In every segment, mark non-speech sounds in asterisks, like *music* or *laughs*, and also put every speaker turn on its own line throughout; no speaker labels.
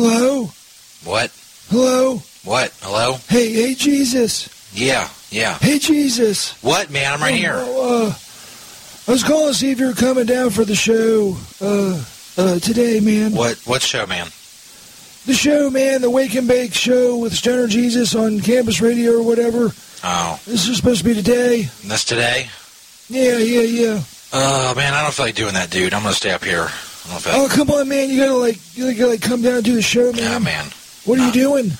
Hello?
What?
Hello?
What? Hello?
Hey, hey, Jesus.
Yeah, yeah.
Hey, Jesus.
What, man? I'm right here.
Oh, uh, I was calling to see if you're coming down for the show, uh, uh, today, man.
What? What show, man?
The show, man, the Wake and Bake show with Stoner Jesus on campus radio or whatever.
Oh,
This is supposed to be today.
that's today.
Yeah, yeah, yeah.
Oh man, I don't feel like doing that, dude. I'm gonna stay up here. I don't feel like.
Oh, come on, man. You gotta, like, you gotta, like, come down and do the show, man.
Yeah, man.
What are you doing?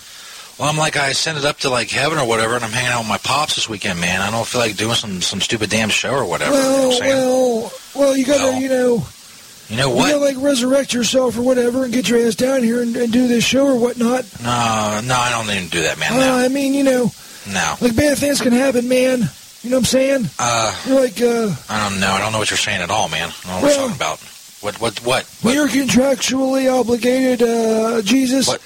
Well, I'm like I sent it up to like heaven or whatever, and I'm hanging out with my pops this weekend, man. I don't feel like doing some some stupid damn show or whatever. you know
Well,
what
well, well, you gotta,
No.
you know,
you know what?
you
what?
gotta, like, resurrect yourself or whatever and get your ass down here and, and do this show or whatnot.
No, no, I don't even do that, man.
Uh,
No,
I mean, you know,
no.
like, bad things can happen, man. You know what I'm saying?
Uh,
You're like, uh,
I don't know. I don't know what you're saying at all, man. I don't know what
Well-
you're talking about. What? What? What? what?
you're contractually obligated, uh, Jesus.
What?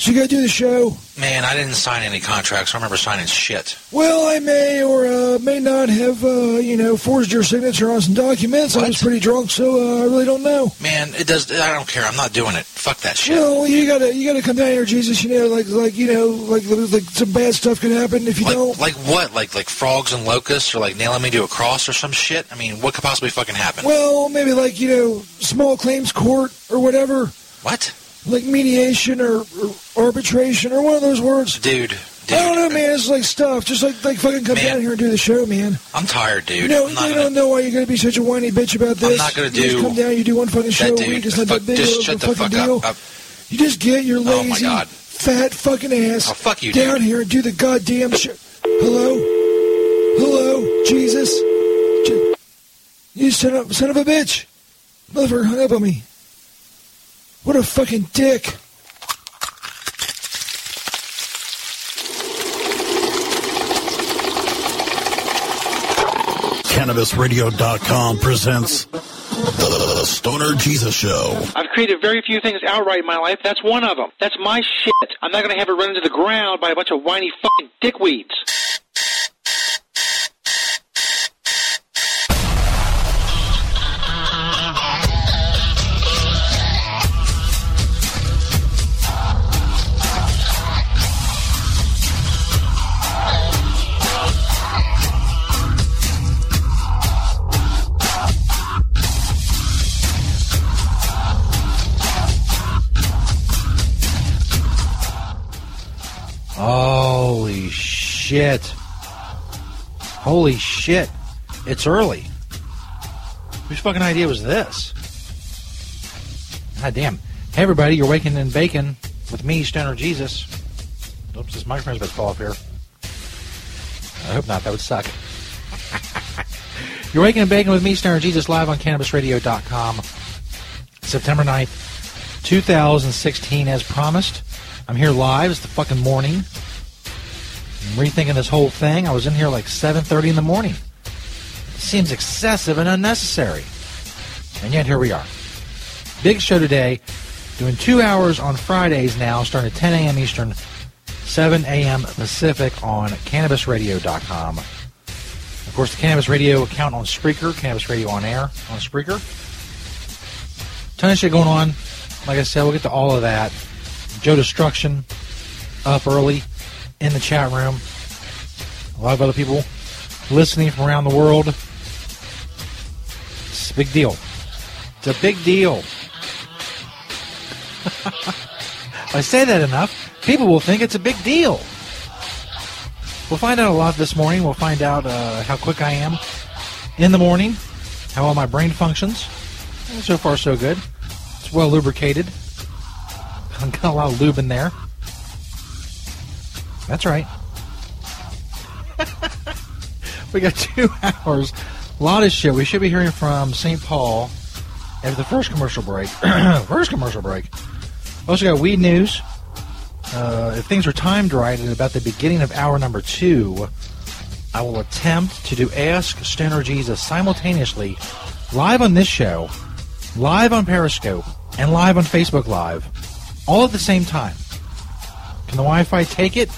So you gotta do the show.
Man, I didn't sign any contracts. I remember signing shit.
Well, I may or uh, may not have, uh, you know, forged your signature on some documents. I was pretty drunk, so uh, I really don't know.
Man, it does. I don't care. I'm not doing it. Fuck that shit.
Well, you gotta, you gotta come down here, Jesus. You know, like, like, you know, like, like some bad stuff could happen if you
Like,
don't.
like what? Like like frogs and locusts, or like nailing me to a cross or some shit? I mean, what could possibly fucking happen?
Well, maybe like, you know, small claims court or whatever,
What,
like mediation or, or arbitration or one of those words.
dude? Dude,
I don't know, man. It's like stuff. Just like, like fucking come
Man.
down here and do the show, man.
I'm tired, dude.
You know,
I'm not
you
gonna,
don't know why you're gonna be such a whiny bitch about this.
I'm not gonna
You just
do
come down, you do one fucking show a week.
dude.
It's not
Fuck-
that big
just shut the
fucking
fuck
deal.
up. Uh,
You just get your
Oh, my
lazy,
God.
fat fucking ass
Oh, fuck you,
down
dude.
here and do the goddamn show. Hello, hello, Jesus. You son of, son of a bitch. Motherfucker hung up on me. What a fucking dick.
CannabisRadio.com presents The Stoner Jesus Show.
I've created very few things outright in my life. That's one of them. That's my shit. I'm not going to have it run into the ground by a bunch of whiny fucking dickweeds.
Shit. Holy shit. It's early. Whose fucking idea was this? God damn. Hey everybody, you're waking and bacon with me, Stoner Jesus. Oops, this microphone's about to fall off here. I hope not, that would suck. *laughs* you're waking and bacon with me, Stoner Jesus, live on CannabisRadio.com. September 9th, 2016, as promised. I'm here live. It's the fucking morning. I'm rethinking this whole thing. I was in here like 7:30 in the morning. Seems excessive and unnecessary. And yet here we are. Big show today. Doing two hours on Fridays now, starting at 10 a.m. Eastern, 7 a.m. Pacific on CannabisRadio.com. Of course, the Cannabis Radio account on Spreaker, Cannabis Radio on air on Spreaker. Ton of shit going on. Like I said, we'll get to all of that. Joe Destruction up early in the chat room. A lot of other people listening from around the world. It's a big deal. It's a big deal. *laughs* I say that enough, people will think it's a big deal. We'll find out a lot this morning. We'll find out uh, how quick I am in the morning, how well my brain functions. So far, so good. It's well lubricated. I've *laughs* got a lot of lube in there. That's right. we got two *laughs* hours. A lot of shit. We should be hearing from St. Paul after the first commercial break. *clears throat* first commercial break. Also got weed news. Uh, if things are timed right at about the beginning of hour number two, I will attempt to do Ask Stoner Jesus simultaneously, live on this show, live on Periscope, and live on Facebook Live, all at the same time. Can the Wi-Fi take it?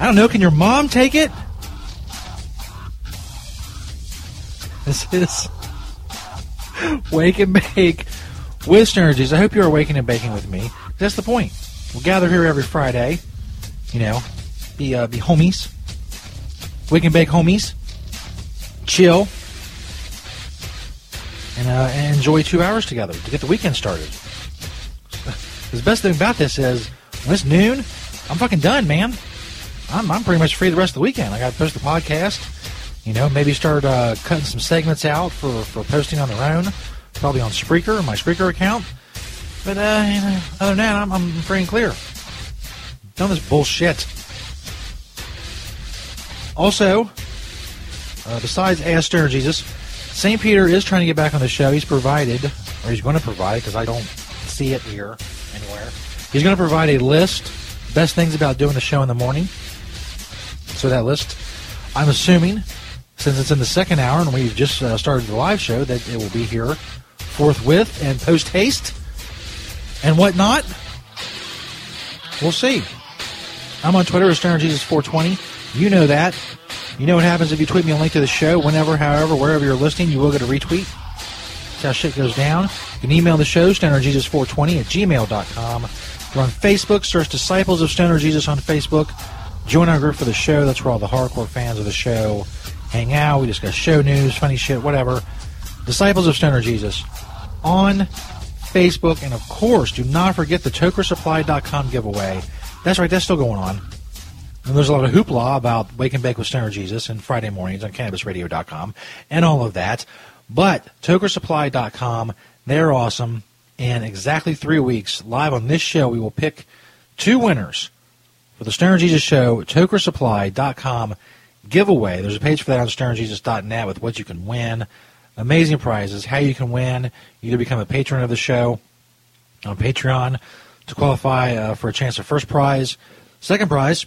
I don't know. Can your mom take it? This is *laughs* Wake and Bake with Stoner Jesus. I hope you are waking and baking with me. That's the point. We'll gather here every Friday. You know, be uh, be homies. Wake and bake homies. Chill. And, uh, and enjoy two hours together to get the weekend started. *laughs* the best thing about this is when it's noon, I'm fucking done, man. I'm, I'm pretty much free the rest of the weekend. I got to post the podcast. You know, maybe start uh, cutting some segments out for, for posting on their own. Probably on Spreaker, my Spreaker account. But uh, you know, other than that, I'm, I'm free and clear. Done this bullshit. Also, uh, besides Ask Stoner Jesus, St. Peter is trying to get back on the show. He's provided, or he's going to provide, because I don't see it here anywhere. He's going to provide a list, best things about doing the show in the morning. So that list, I'm assuming, since it's in the second hour and we've just uh, started the live show, that it will be here forthwith and post haste and whatnot. We'll see. I'm on Twitter as StonerJesus420. You know that. You know what happens if you tweet me a link to the show whenever, however, wherever you're listening, you will get a retweet. That's how shit goes down. You can email the show, stonerjesus420 at gmail.com. We're on Facebook. Search Disciples of Stoner Jesus on Facebook. Join our group for the show. That's where all the hardcore fans of the show hang out. We discuss show news, funny shit, whatever. Disciples of Stoner Jesus on Facebook. And of course, do not forget the tokersupply.com giveaway. That's right, that's still going on. And there's a lot of hoopla about Wake and Bake with Stoner Jesus and Friday mornings on CannabisRadio.com and all of that. But tokersupply.com, they're awesome. In exactly three weeks, live on this show, we will pick two winners for the Stoner Jesus Show, tokersupply.com giveaway. There's a page for that on stonerjesus.net with what you can win. Amazing prizes, how you can win. You either become a patron of the show on Patreon to qualify uh, for a chance of first prize. Second prize,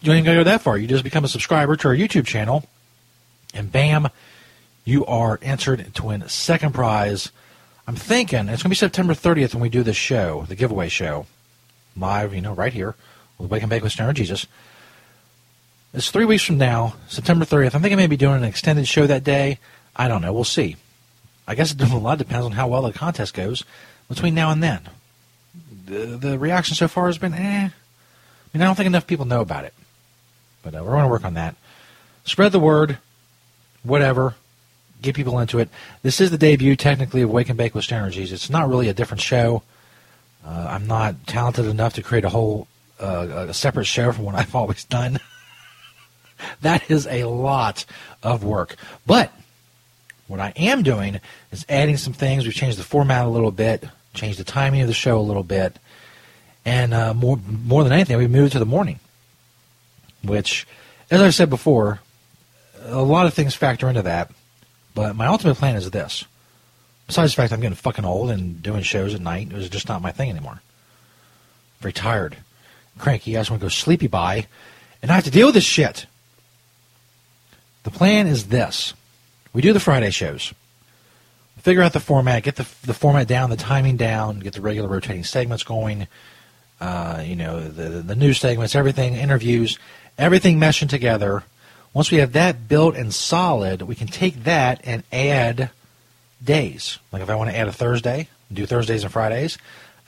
you don't even got to go that far. You just become a subscriber to our YouTube channel, and bam, you are entered to win second prize. I'm thinking it's going to be September 30th when we do this show, the giveaway show, live, you know, right here with Wake and Bake with Stoner Jesus. It's three weeks from now, September 30th. I'm thinking maybe doing an extended show that day. I don't know. We'll see. I guess a lot depends on how well the contest goes between now and then. The, the reaction so far has been eh. I mean, I don't think enough people know about it. But uh, we're going to work on that. Spread the word, whatever. Get people into it. This is the debut, technically, of Wake and Bake with Stoner Jesus. It's not really a different show. Uh, I'm not talented enough to create a whole uh, a separate show from what I've *laughs* always done. *laughs* that is a lot of work. But what I am doing is adding some things. We've changed the format a little bit, changed the timing of the show a little bit, and uh, more more than anything, we moved to the morning. Which, as I've said before, a lot of things factor into that. But my ultimate plan is this. Besides the fact I'm getting fucking old and doing shows at night it was just not my thing anymore. Very tired, cranky. I just want to go sleepy by, and I have to deal with this shit. The plan is this: we do the Friday shows, figure out the format, get the the format down, the timing down, get the regular rotating segments going. Uh, you know, the the news segments, everything, interviews, everything meshing together. Once we have that built and solid, we can take that and add days. Like if I want to add a Thursday, do Thursdays and Fridays,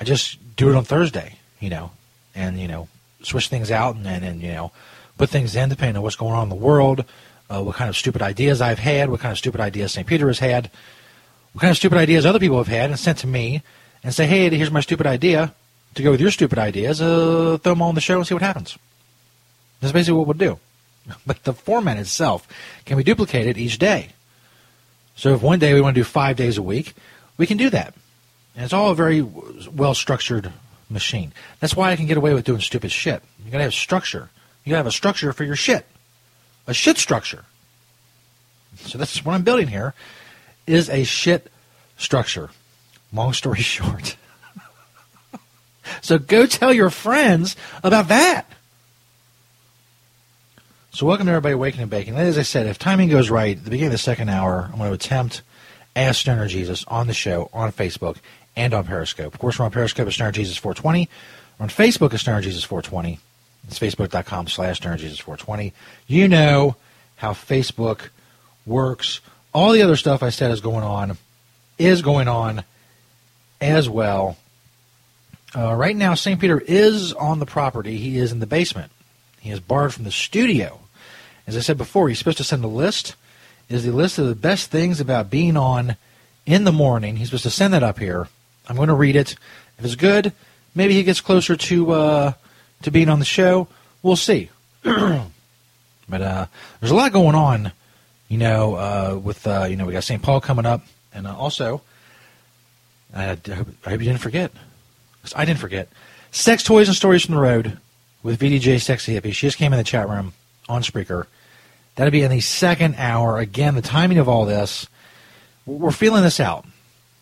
I just do it on Thursday, you know, and you know, switch things out and and, and you know, put things in depending on what's going on in the world, uh, what kind of stupid ideas I've had, what kind of stupid ideas St. Peter has had, what kind of stupid ideas other people have had and sent to me, and say, hey, here's my stupid idea to go with your stupid ideas. Uh, throw them all on the show and see what happens. That's basically what we'll do. *laughs* But the format itself can be duplicated each day. So if one day we want to do five days a week, we can do that. And it's all a very well structured machine. That's why I can get away with doing stupid shit. You gotta have structure. You gotta have a structure for your shit. A shit structure. So that's what I'm building here is a shit structure. Long story *laughs* short. so go tell your friends about that. So welcome to everybody waking and baking. As I said, if timing goes right, the beginning of the second hour, I'm going to attempt Ask Stoner Jesus on the show on Facebook and on Periscope. Of course, we're on Periscope at Stoner Jesus 420. We're on Facebook at Stoner Jesus 420. It's facebook.com slash Jesus 420. You know how Facebook works. All the other stuff I said is going on is going on as well. Uh, right now, St. Peter is on the property. He is in the basement. He is barred from the studio. As I said before, he's supposed to send a list. Is the list of the best things about being on in the morning. He's supposed to send that up here. I'm going to read it. If it's good, maybe he gets closer to uh, to being on the show. We'll see. *clears throat* but uh, there's a lot going on, you know. Uh, with uh, you know, we got St. Paul coming up, and uh, also, I, hope, I hope you didn't forget. I didn't forget. Sex toys and stories from the road with VDJ Sexy Hippie. She just came in the chat room on Spreaker. That'll be in the second hour. Again, the timing of all this, we're feeling this out.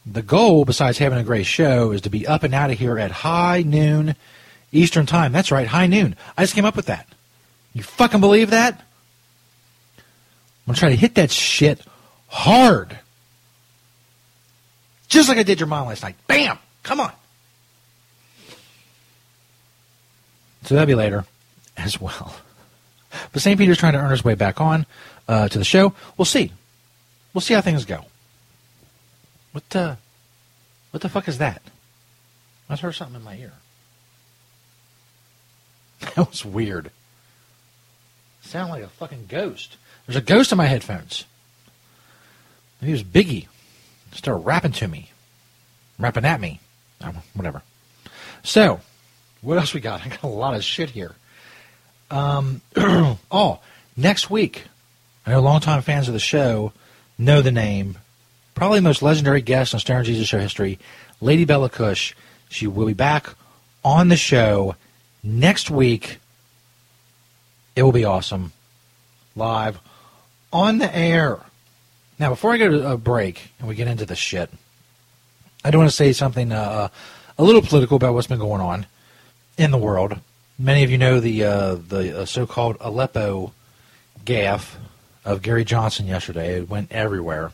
The goal, besides having a great show, is to be up and out of here at high noon Eastern Time. That's right, high noon. I just came up with that. You fucking believe that? I'm going to try to hit that shit hard. Just like I did your mom last night. Bam! Come on. So that'll be later as well. But St. Peter's trying to earn his way back on uh, to the show. We'll see. We'll see how things go. What the, what the fuck is that? I heard something in my ear. *laughs* That was weird. Sound like a fucking ghost. There's a ghost in my headphones. Maybe it was Biggie. Started rapping to me. Rapping at me. Whatever. So, what else we got? I got a lot of shit here. Um, *clears throat* oh, next week, I know longtime fans of the show know the name. Probably the most legendary guest on Stoner Jesus Show history, Lady Bella Cush. She will be back on the show next week. It will be awesome. Live on the air. Now, before I go to a break and we get into the shit, I do want to say something uh, a little political about what's been going on in the world. Many of you know the uh, the uh, so-called Aleppo gaffe of Gary Johnson yesterday. It went everywhere,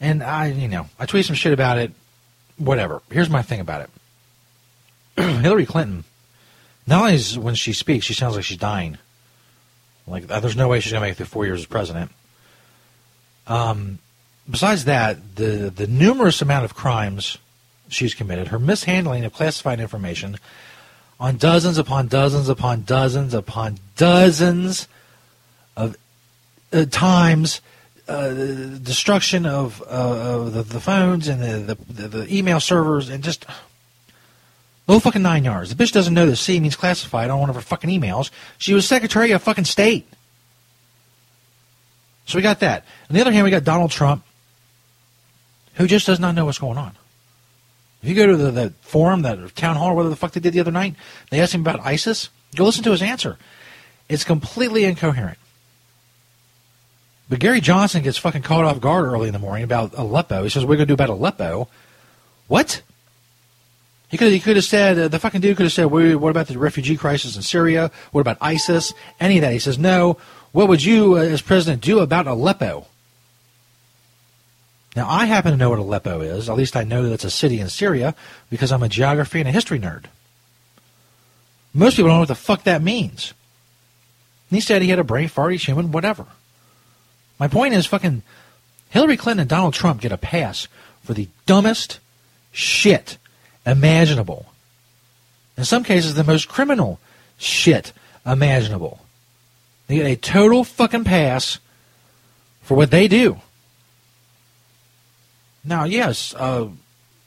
and I, you know, I tweet some shit about it. Whatever. Here's my thing about it. *clears throat* Hillary Clinton, not only is when she speaks, she sounds like she's dying. Like uh, there's no way she's gonna make it through four years as president. Um, besides that, the the numerous amount of crimes she's committed, her mishandling of classified information on dozens upon dozens upon dozens upon dozens of uh, times, uh, destruction of, uh, the, the, phones and the, the, the, email servers, and just the whole fucking nine yards. The bitch doesn't know that C means classified on one of her fucking emails. She was Secretary of fucking State. So we got that. On the other hand, we got Donald Trump, who just does not know what's going on. If you go to the, the forum, that town hall, whatever the fuck they did the other night, they asked him about ISIS. Go listen to his answer. It's completely incoherent. But Gary Johnson gets fucking caught off guard early in the morning about Aleppo. He says, "We're going to do about Aleppo." What? He could he could have said uh, the fucking dude could have said, "What about the refugee crisis in Syria? What about ISIS? Any of that?" He says, "No. What would you, uh, as president, do about Aleppo?" Now, I happen to know what Aleppo is. At least I know that it's a city in Syria because I'm a geography and a history nerd. Most people don't know what the fuck that means. And he said he had a brain fart, he's human, whatever. My point is, fucking Hillary Clinton and Donald Trump get a pass for the dumbest shit imaginable. In some cases, the most criminal shit imaginable. They get a total fucking pass for what they do. Now, yes, uh,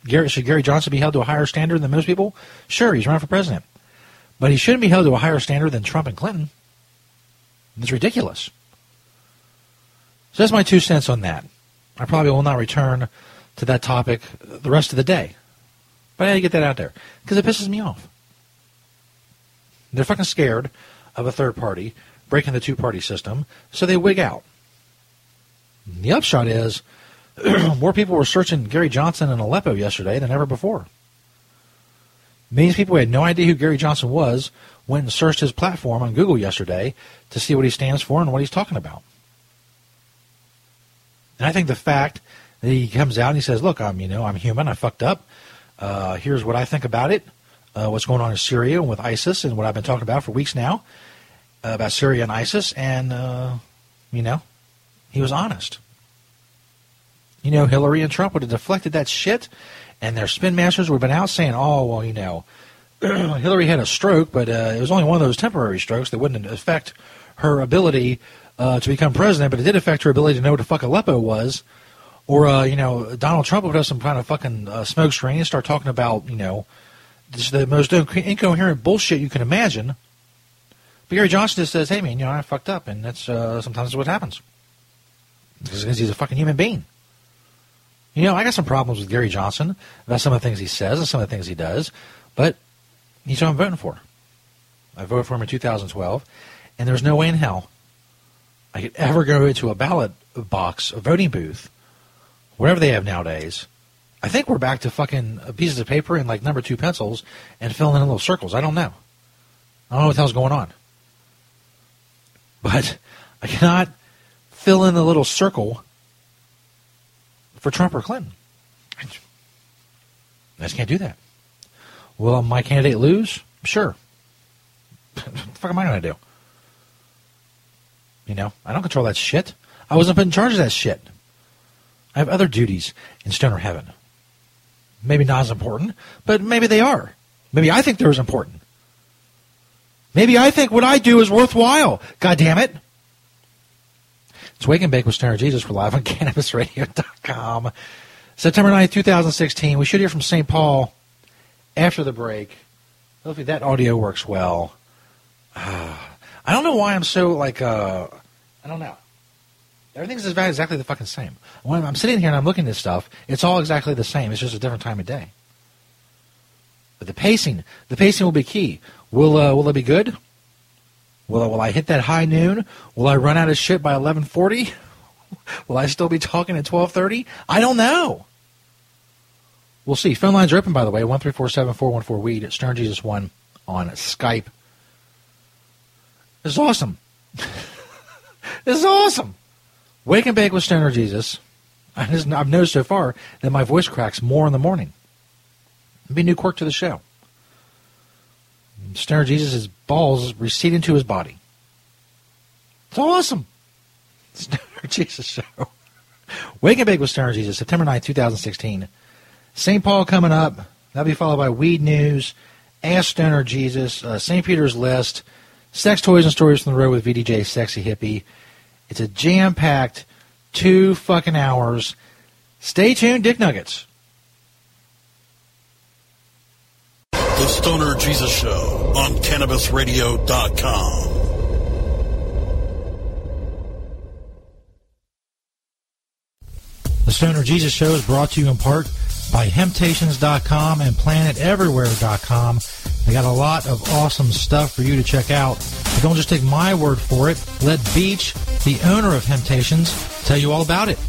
Gary, should Gary Johnson be held to a higher standard than most people? Sure, he's running for president. But he shouldn't be held to a higher standard than Trump and Clinton. It's ridiculous. So that's my two cents on that. I probably will not return to that topic the rest of the day. But I had to get that out there because it pisses me off. They're fucking scared of a third party breaking the two party system, so they wig out. the upshot is *clears throat* more people were searching Gary Johnson in Aleppo yesterday than ever before. Millions of people who had no idea who Gary Johnson was went and searched his platform on Google yesterday to see what he stands for and what he's talking about. And I think the fact that he comes out and he says, "Look, I'm you know I'm human. I fucked up. Uh, here's what I think about it. Uh, what's going on in Syria and with ISIS and what I've been talking about for weeks now uh, about Syria and ISIS." And uh, you know, he was honest. You know, Hillary and Trump would have deflected that shit, and their spin masters would have been out saying, "Oh, well, you know, *clears throat* Hillary had a stroke, but uh, it was only one of those temporary strokes that wouldn't affect her ability uh, to become president, but it did affect her ability to know what the fuck Aleppo was." Or, uh, you know, Donald Trump would have some kind of fucking uh, smoke screen and start talking about, you know, the most incoherent bullshit you can imagine. But Gary Johnson just says, hey, man, you know, I fucked up, and that's uh, sometimes what happens. Because he's a fucking human being. You know, I got some problems with Gary Johnson about some of the things he says and some of the things he does, but he's who I'm voting for. I voted for him in 2012, and there's no way in hell I could ever go into a ballot box, a voting booth, whatever they have nowadays. I think we're back to fucking pieces of paper and like number two pencils and filling in little circles. I don't know. I don't know what the hell's going on. But I cannot fill in the little circle for Trump or Clinton. I just can't do that. Will my candidate lose? Sure. *laughs* what the fuck am I going to do? You know, I don't control that shit. I wasn't put in charge of that shit. I have other duties in stoner heaven. Maybe not as important, but maybe they are. Maybe I think they're as important. Maybe I think what I do is worthwhile. God damn it. It's Wake and Bake with Stoner Jesus. We're live on *laughs* CannabisRadio.com. September 9th, 2016. We should hear from St. Paul after the break. Hopefully that audio works well. Uh, *sighs* I don't know why I'm so like, uh, I don't know. Everything's exactly the fucking same. When I'm sitting here and I'm looking at this stuff, it's all exactly the same. It's just a different time of day. But the pacing, the pacing will be key. Will uh, will it be good? Will will I hit that high noon? Will I run out of shit by 11:40? *laughs* will I still be talking at 12:30? I don't know. We'll see. Phone lines are open, by the way. One three four seven four one four weed. Stoner Jesus one on Skype. This is awesome. *laughs* this is awesome. Wake and bake with Stoner Jesus. I've noticed so far that my voice cracks more in the morning. It'll be a new quirk to the show. Stoner Jesus' balls recede into his body. It's awesome. *laughs* Stoner Jesus show. Wake and bake with Stoner Jesus, September 9th, 2016. St. Paul coming up. That'll be followed by Weed News, Ask Stoner Jesus, uh, St. Peter's List, Sex Toys and Stories from the Road with VDJ Sexy Hippie. It's a jam packed two fucking hours. Stay tuned, Dick Nuggets.
The Stoner Jesus Show on CannabisRadio.com.
The Stoner Jesus Show is brought to you in part by Hemptations.com and PlanetEverywhere.com. They got a lot of awesome stuff for you to check out. But don't just take my word for it. Let Beach, the owner of Hemptations, tell you all about it.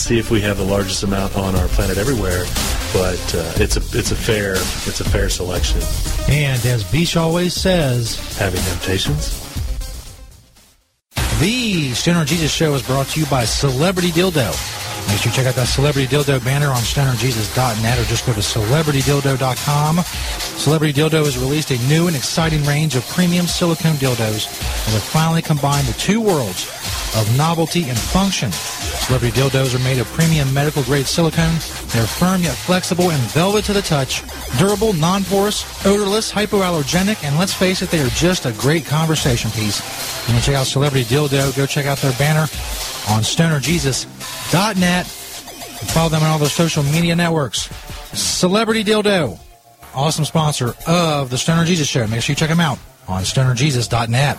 see if we have the largest amount on our planet everywhere. But uh, it's a it's a fair it's a fair selection.
And as Beach always says,
having temptations.
The Stoner Jesus Show is brought to you by Celebrity Dildo. Make sure you check out that Celebrity Dildo banner on StonerJesus.net or just go to CelebrityDildo.com. Celebrity Dildo has released a new and exciting range of premium silicone dildos and have finally combined the two worlds of novelty and function. Celebrity dildos are made of premium medical grade silicone. They're firm yet flexible and velvet to the touch, durable, non-porous, odorless, hypoallergenic, and let's face it, they are just a great conversation piece. You want to check out Celebrity Dildo? Go check out their banner on StonerJesus.net and follow them on all their social media networks. Celebrity Dildo, awesome sponsor of the Stoner Jesus Show. Make sure you check them out on StonerJesus.net.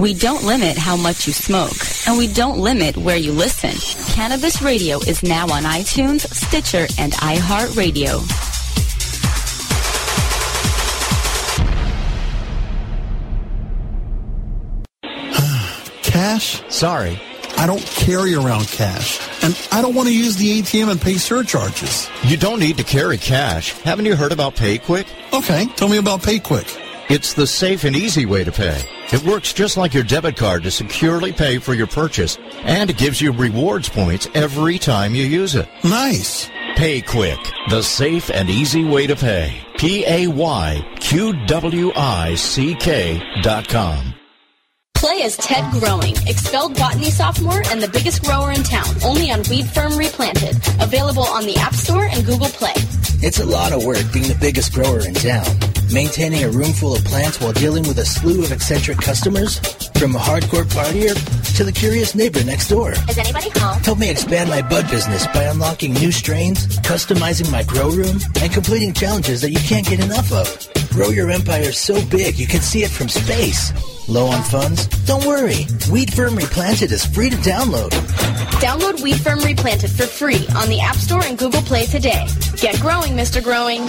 We don't limit how much you smoke, and we don't limit where you listen. Cannabis Radio is now on iTunes, Stitcher, and iHeartRadio. *sighs*
Cash?
Sorry.
I don't carry around cash. And I don't want to use the ATM and pay surcharges.
You don't need to carry cash. Haven't you heard about PayQwick?
Okay, tell me about PayQwick.
It's the safe and easy way to pay. It works just like your debit card to securely pay for your purchase, and it gives you rewards points every time you use it.
Nice.
PayQwick, the safe and easy way to pay. P A Y Q W I C K dot com.
Play as Ted Growing, expelled botany sophomore and the biggest grower in town, only on Weed Firm Replanted. Available on the App Store and Google Play.
It's a lot of work being the biggest grower in town. Maintaining a room full of plants while dealing with a slew of eccentric customers, from a hardcore partier to the curious neighbor next door.
Is anybody home?
Help me expand my bud business by unlocking new strains, customizing my grow room, and completing challenges that you can't get enough of. Grow your empire so big you can see it from space. Low on funds? Don't worry. Weed Firm Replanted is free to download.
Download Weed Firm Replanted for free on the App Store and Google Play today. Get growing, Mr. Growing.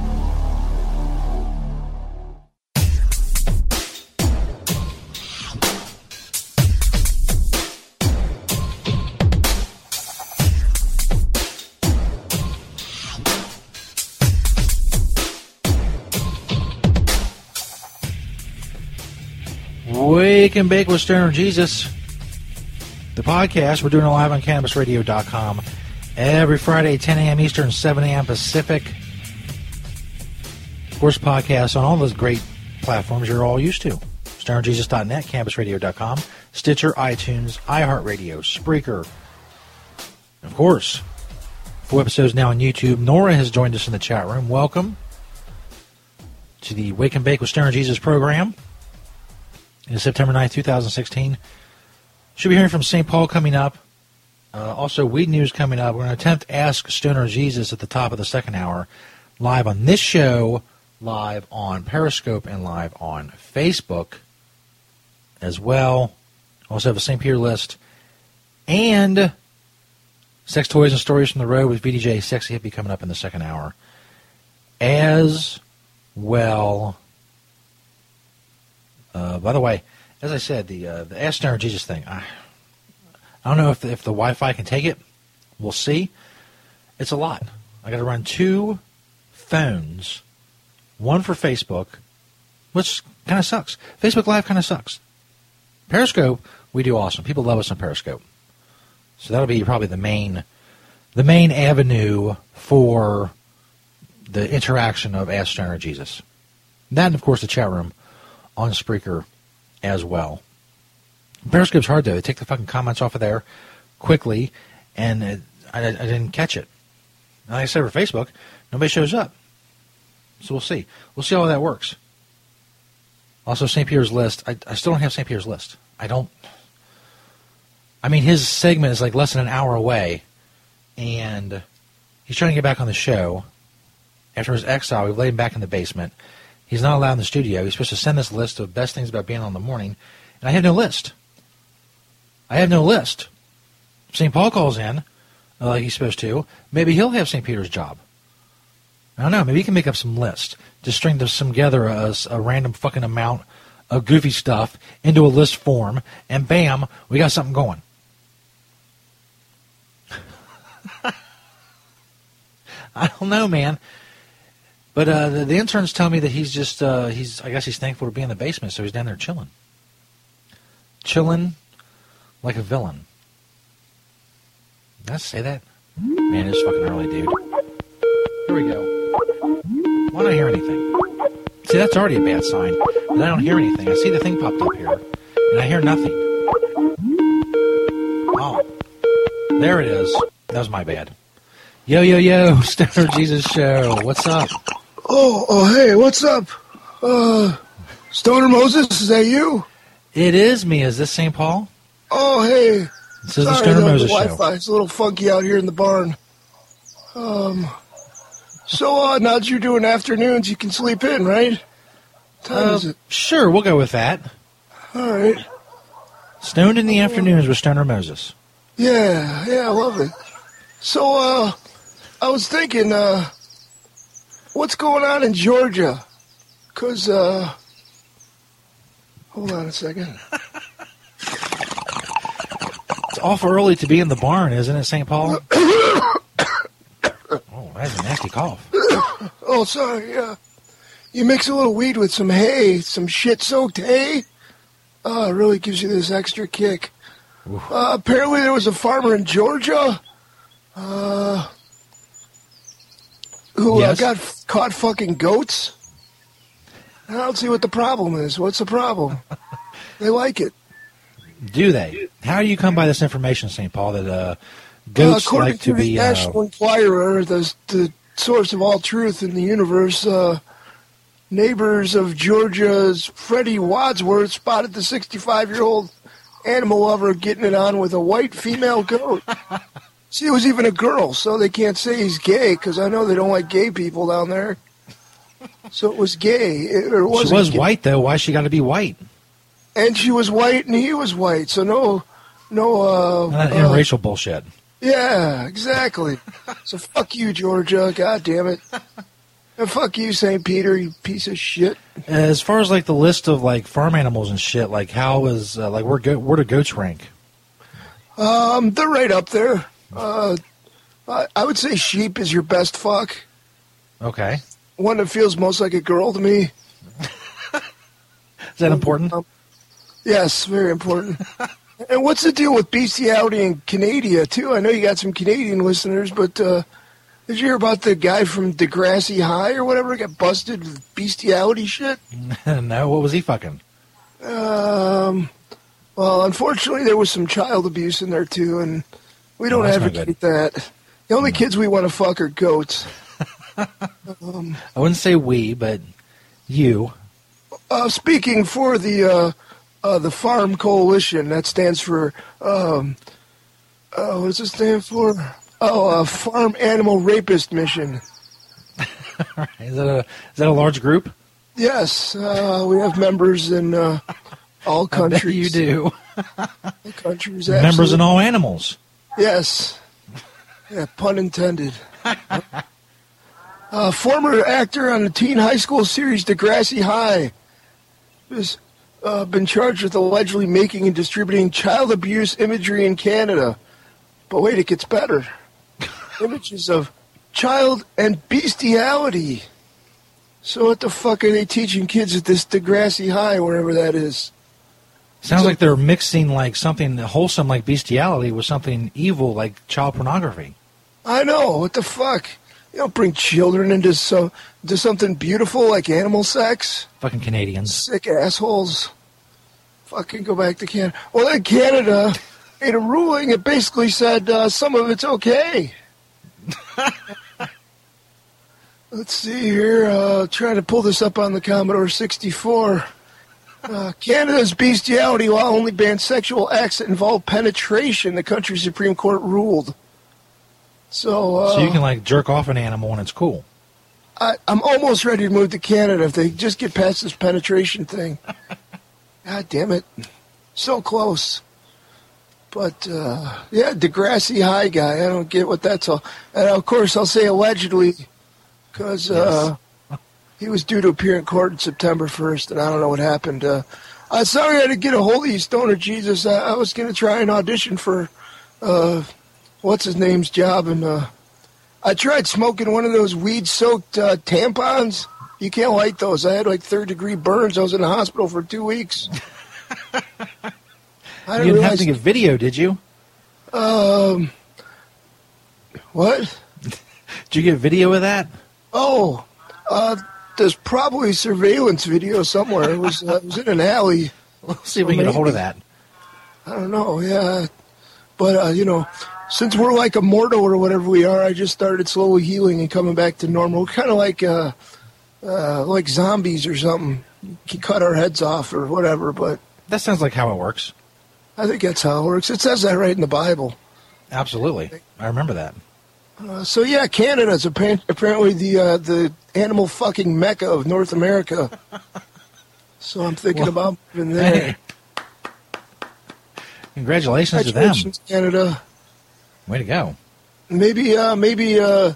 Wake and Bake with Stoner Jesus. The podcast, we're doing it live on CannabisRadio.com every Friday, 10 a.m. Eastern, 7 a.m. Pacific. Of course, podcasts on all those great platforms you're all used to. StonerJesus.net, CannabisRadio.com, Stitcher, iTunes, iHeartRadio, Spreaker. Of course, four episodes now on YouTube. Nora has joined us in the chat room. Welcome to the Wake and Bake with Stoner Jesus program. September 9th, 2016. Should be hearing from St. Paul coming up. Uh, also, weed news coming up. We're going to attempt Ask Stoner Jesus at the top of the second hour, live on this show, live on Periscope, and live on Facebook as well. Also have a St. Peter list and sex toys and stories from the road with VDJ Sexy Hippie coming up in the second hour as well. Uh, by the way, as I said, the uh, the Ask Stoner Jesus thing, I, I don't know if the, if the Wi-Fi can take it. We'll see. It's a lot. I got to run two phones, one for Facebook, which kind of sucks. Facebook Live kind of sucks. Periscope, we do awesome. People love us on Periscope, so that'll be probably the main the main avenue for the interaction of Ask Stoner Jesus. That, and of course, the chat room on Spreaker as well. Periscope's hard though. They take the fucking comments off of there quickly, and it, I, I, didn't catch it. Like I said for Facebook, nobody shows up. So we'll see. We'll see how that works. Also, St. Peter's List. I, I still don't have St. Peter's List. I don't. I mean, his segment is like less than an hour away, and he's trying to get back on the show. After his exile, we've laid him back in the basement. He's not allowed in the studio. He's supposed to send this list of best things about being on the morning, and I have no list. I have no list. St. Paul calls in, uh, like he's supposed to. Maybe he'll have St. Peter's job. I don't know. Maybe he can make up some list. Just string this together a, a random fucking amount of goofy stuff into a list form, and bam, we got something going. *laughs* I don't know, man. But uh, the, the interns tell me that he's just uh, he's I guess he's thankful to be in the basement, so he's down there chilling, chilling like a villain. Did I say that? Man, it's fucking early, dude. Here we go. Why don't I hear anything? See, that's already a bad sign. And I don't hear anything. I see the thing popped up here, and I hear nothing. Oh, there it is. That was my bad. Yo, yo, yo, *laughs* Stoner Jesus Show. What's up?
Oh, oh, hey, what's up? Uh, Stoner Moses, is that you?
It is me. Is this St. Paul?
Oh, hey.
This is the
Sorry,
Stoner
the
Moses
Wi-Fi.
Show.
It's a little funky out here in the barn. Um, so uh, now that you're doing afternoons, you can sleep in, right? Time
Uh,
is it?
Sure, we'll go with that.
All right.
Stoned in the afternoons with Stoner Moses.
Yeah, yeah, I love it. So, uh, I was thinking, uh, what's going on in Georgia? Cause, uh, hold on a second.
It's awful early to be in the barn, isn't it, St. Paul? *coughs* oh, that's a nasty cough. *coughs*
oh, sorry. Yeah, you mix a little weed with some hay, some shit-soaked hay. Uh, it really gives you this extra kick. Uh, apparently, there was a farmer in Georgia, uh, who
Yes?
uh, got f- caught fucking goats. I don't see what the problem is. What's the problem? they like it.
Do they? How do you come by this information, St. Paul, that uh, goats
uh, according
like to
the
be. Uh,
National Enquirer, the the source of all truth in the universe, uh, neighbors of Georgia's Freddie Wadsworth spotted the 65-year-old animal lover getting it on with a white female goat. *laughs* See, it was even a girl, so they can't say he's gay because I know they don't like gay people down there. So it was gay. It, it
she
wasn't
was
gay.
white, though. Why she got to be white?
and she was white, and he was white. So no, no. Uh,
That
uh,
interracial bullshit.
Yeah, exactly. so fuck you, Georgia. God damn it. And fuck you, St. Peter, you piece of shit.
As far as like the list of like farm animals and shit, like how is uh, like where go- where do goats rank?
Um, they're right up there. Uh, I, I would say sheep is your best fuck.
Okay,
One that feels most like a girl to me. *laughs*
Is that important?
Yes, very important. *laughs* and what's the deal with bestiality in Canada, too? I know you got some Canadian listeners, but uh, did you hear about the guy from Degrassi High or whatever got busted with bestiality shit? *laughs*
no, what was he fucking?
Um, well, unfortunately, there was some child abuse in there too, and we don't
Oh, that's not
advocate that. The only kids we want to fuck are goats. *laughs* um,
I wouldn't say we, but you.
uh, speaking for the uh, uh, the Farm Coalition, that stands for um, uh, what does it stand for? Oh, uh, Farm Animal Rapist Mission. *laughs*
Is that a is that a large group?
Yes, uh, we have members in uh, all *laughs* countries.
you do.
All countries,
Members in all animals.
Yes. Yeah, pun intended. uh, former actor on the teen high school series Degrassi High has uh, been charged with allegedly making and distributing child abuse imagery in Canada. But wait, it gets better. *laughs* Images of child and bestiality. So what the fuck are they teaching kids at this Degrassi High, wherever that is?
Sounds like they're mixing like something wholesome like bestiality with something evil like child pornography.
I know. What the fuck? You don't bring children into so into something beautiful like animal sex.
Fucking Canadians.
Sick assholes. Fucking go back to Canada. Well, then Canada made a ruling. It basically said uh, some of it's okay. *laughs* Let's see here. Uh, trying to pull this up on the Commodore 64. Uh, Canada's bestiality law only bans sexual acts that involve penetration. The country's Supreme Court ruled. So, uh,
so you can like jerk off an animal and it's cool.
I, I'm almost ready to move to Canada if they just get past this penetration thing. *laughs* God damn it. So close. But, uh, yeah, Degrassi High guy. I don't get what that's all. And of course, I'll say allegedly because uh, he was due to appear in court on September 1st, and I don't know what happened. Uh, I'm sorry I didn't get a hold of you, Stoner Jesus. I, I was going to try and audition for, uh, what's his name's job, and uh, I tried smoking one of those weed soaked uh, tampons. You can't light those. I had like third degree burns. I was in the hospital for two weeks. *laughs* I
you didn't have to get video, did you?
Um, what? *laughs*
Did you get video of that?
Oh, uh, there's probably surveillance video somewhere. It was, uh, it was in an alley.
Let's *laughs* see if we can get a hold of that.
I don't know. Yeah, but uh, you know, since we're like a mortal or whatever we are, I just started slowly healing and coming back to normal. Kind of like uh, uh, like zombies or something. You cut our heads off or whatever, but
That sounds like how it works.
I think that's how it works. It says that right in the Bible.
Absolutely. I remember that.
Uh, so yeah, Canada's appa- apparently the uh, the animal fucking mecca of North America. so I'm thinking about moving there.
Hey. Congratulations to them.
Canada.
Way to go.
Maybe uh, maybe uh,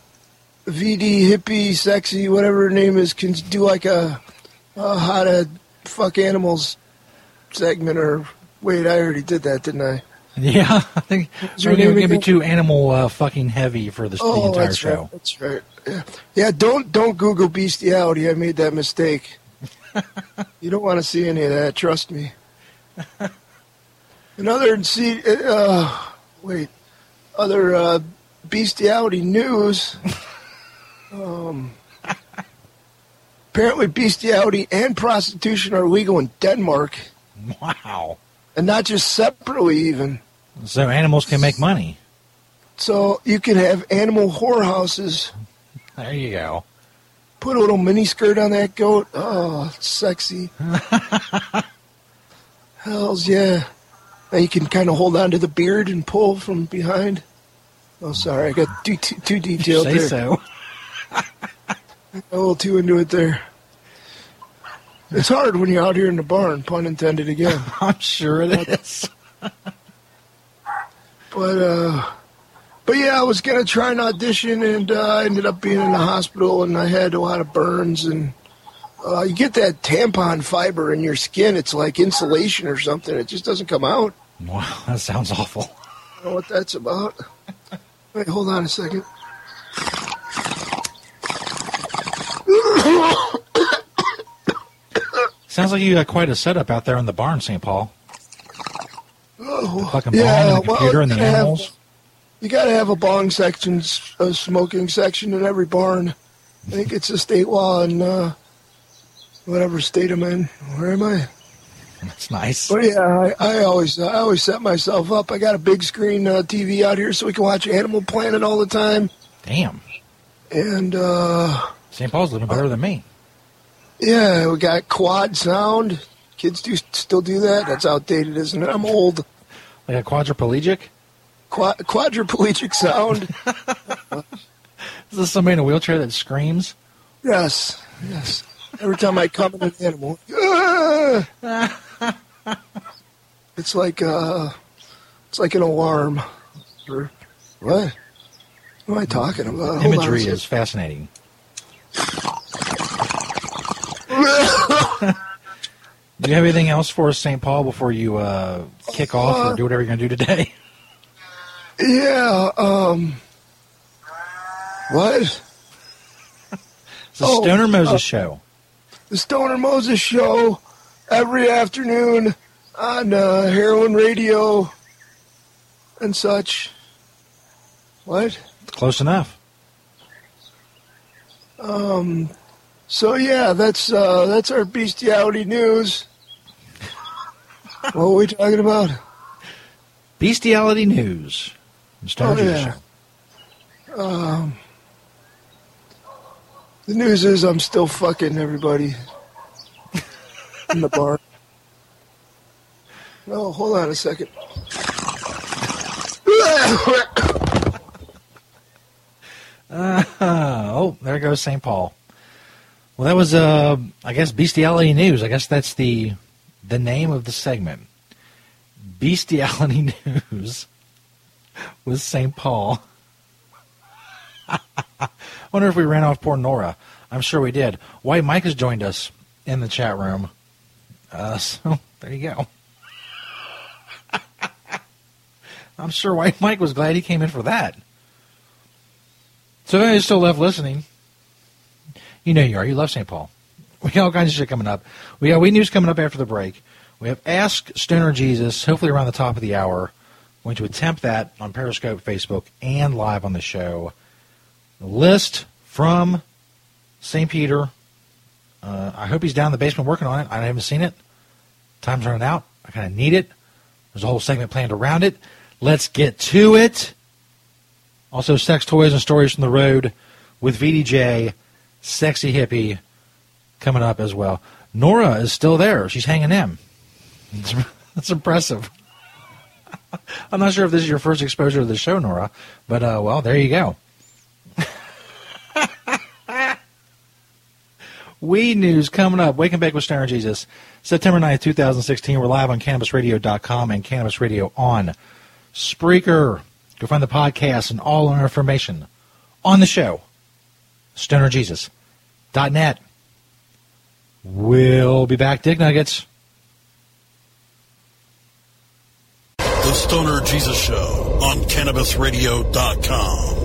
VD hippie sexy whatever her name is can do like a, a how to fuck animals segment or wait I already did that didn't I? *laughs*
Yeah, I think we're going to be too animal uh, fucking heavy for this, the
Oh,
entire
that's
show.
right. That's right. Yeah. yeah, don't don't Google bestiality. I made that mistake. *laughs* you don't want to see any of that. Trust me. Another see. Uh, wait. Other uh, bestiality news. *laughs* Um, apparently, bestiality and prostitution are legal in Denmark,
Wow.
and not just separately, even.
So animals can make money.
So you can have animal whorehouses.
There you go.
Put a little mini skirt on that goat. Oh, sexy. *laughs* Hells yeah. Now you can kind of hold on to the beard and pull from behind. Oh, sorry, I got too, too, too *laughs* detailed
Say
there.
so. *laughs*
a little too into it there. It's hard when you're out here in the barn, pun intended again.
I'm sure it is.
But uh, but yeah, I was gonna try an audition, and uh, I ended up being in the hospital, and I had a lot of burns, and uh, you get that tampon fiber in your skin. It's like insulation or something. It just doesn't come out.
Wow, *laughs* that sounds awful.
I don't know what that's about. Wait, hold on a second.
Sounds like you got quite a setup out there in the barn, St. Paul.
Oh, *gasps*
Fucking bong and the computer and the
you gotta have- you got to have a bong section, a smoking section in every barn. I think it's a state law in uh, whatever state I'm in. Where am I?
That's nice.
But yeah, I, I always I always set myself up. I got a big screen uh, TV out here so we can watch Animal Planet all the time.
Damn.
And uh,
St. Paul's living better than me.
yeah, we got quad sound. Kids do still do that. That's outdated, isn't it? I'm old.
Like a quadriplegic?
Quad, quadriplegic sound. *laughs*
Is this somebody in a wheelchair that screams?
yes, yes. Every time I come in an animal, "Ah!" *laughs* it's like uh, it's like an alarm. Or what? What am I talking about? Hold
Imagery is fascinating. *laughs* Do you have anything else for us, St. Paul, before you uh, kick off or do whatever you're going to do today? *laughs*
Yeah, um. What?
It's the
Oh,
Stoner Moses
uh,
show.
The Stoner Moses Show every afternoon on uh, Heroin Radio and such. What?
Close enough.
Um. So yeah, that's uh, that's our bestiality news. What were we talking about?
Bestiality News. Stoner
Oh, yeah. Um. The news is I'm still fucking everybody *laughs* in the bar. No, hold on a second.
Uh, oh, there goes St. Paul. Well, that was, uh, I guess, bestiality news. I guess that's the the name of the segment. Bestiality *laughs* news with St. Paul. *laughs* Wonder if we ran off poor Nora. I'm sure we did. White Mike has joined us in the chat room. Uh, *laughs* so there you go. I'm sure White Mike was glad he came in for that. So if you're still left listening, you know you are. You love St. Paul. We got all kinds of shit coming up. We got we news coming up after the break. We have Ask Stoner Jesus, hopefully around the top of the hour. Going to attempt that on Periscope, Facebook, and live on the show. List from St. Peter. Uh, I hope he's down in the basement working on it. I haven't seen it. Time's running out. I kind of need it. There's a whole segment planned around it. Let's get to it. Also, sex toys and stories from the road with VDJ, sexy hippie, coming up as well. Nora is still there. She's hanging in. That's *laughs* impressive. *laughs* I'm not sure if this is your first exposure to the show, Nora, but uh, well, there you go. *laughs* Weed news coming up. Wake and Bake with Stoner Jesus. September 9th, 2016. We're live on CannabisRadio.com and Cannabis Radio on Spreaker. Go find the podcast and all our information on the show. StonerJesus.net. We'll be back, Dig Nuggets.
The Stoner Jesus Show on CannabisRadio.com.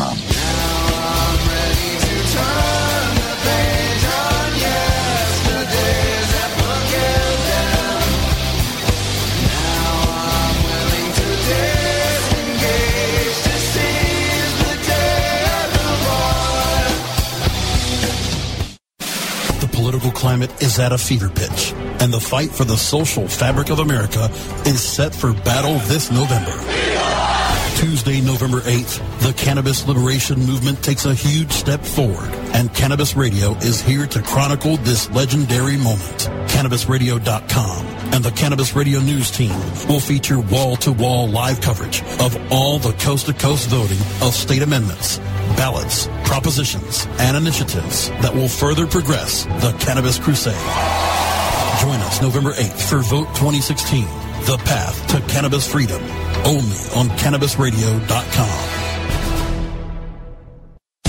The political climate is at a fever pitch, and the fight for the social fabric of America is set for battle this November. Tuesday, November 8th, the cannabis liberation movement takes a huge step forward, and Cannabis Radio is here to chronicle this legendary moment. CannabisRadio.com and the Cannabis Radio News team will feature wall-to-wall live coverage of all the coast-to-coast voting of state amendments, ballots, propositions, and initiatives that will further progress the cannabis crusade. Join us November 8th for Vote 2016, The Path to Cannabis Freedom, only on CannabisRadio.com.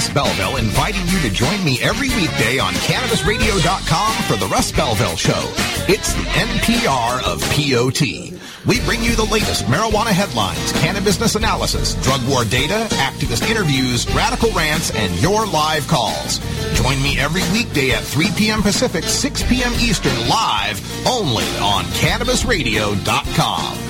Russ Belville, inviting you to join me every weekday on CannabisRadio.com for the Russ Belville Show. It's the NPR of POT. We bring you the latest marijuana headlines, cannabis analysis, drug war data, activist interviews, radical rants, and your live calls. Join me every weekday at 3 p.m. Pacific, 6 p.m. Eastern, live only on CannabisRadio.com.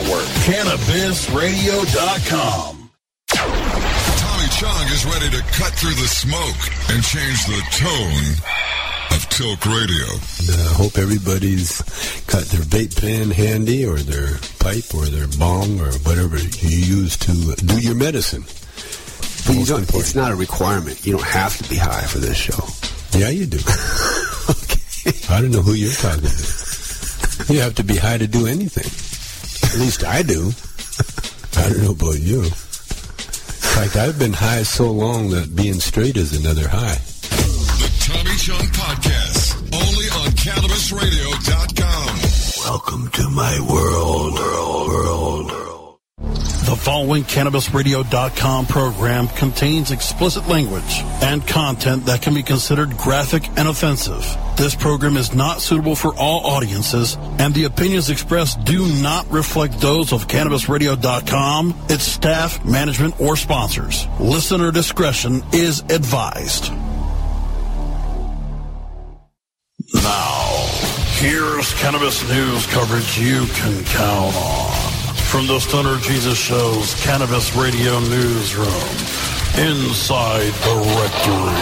CannabisRadio.com.
Tommy Chong is ready to cut through the smoke and change the tone of Tilk Radio.
I hope everybody's got their vape pen handy or their pipe or their bong or whatever you use to do your medicine.
But you don't, it's not a requirement. You don't have to be high for this show.
Yeah, you do. okay. *laughs* I don't know who you're talking to. You have to be high to do anything. At least I do. I don't know about you. In fact, I've been high so long that being straight is another high.
The Tommy Chong Podcast, only on CannabisRadio.com.
Welcome to my world, world, world.
Following CannabisRadio.com program contains explicit language and content that can be considered graphic and offensive. This program is not suitable for all audiences, and the opinions expressed do not reflect those of CannabisRadio.com, its staff, management, or sponsors. Listener discretion is advised. Now, here's cannabis news coverage you can count on. From the Stoner Jesus Show's Cannabis Radio Newsroom, inside the rectory.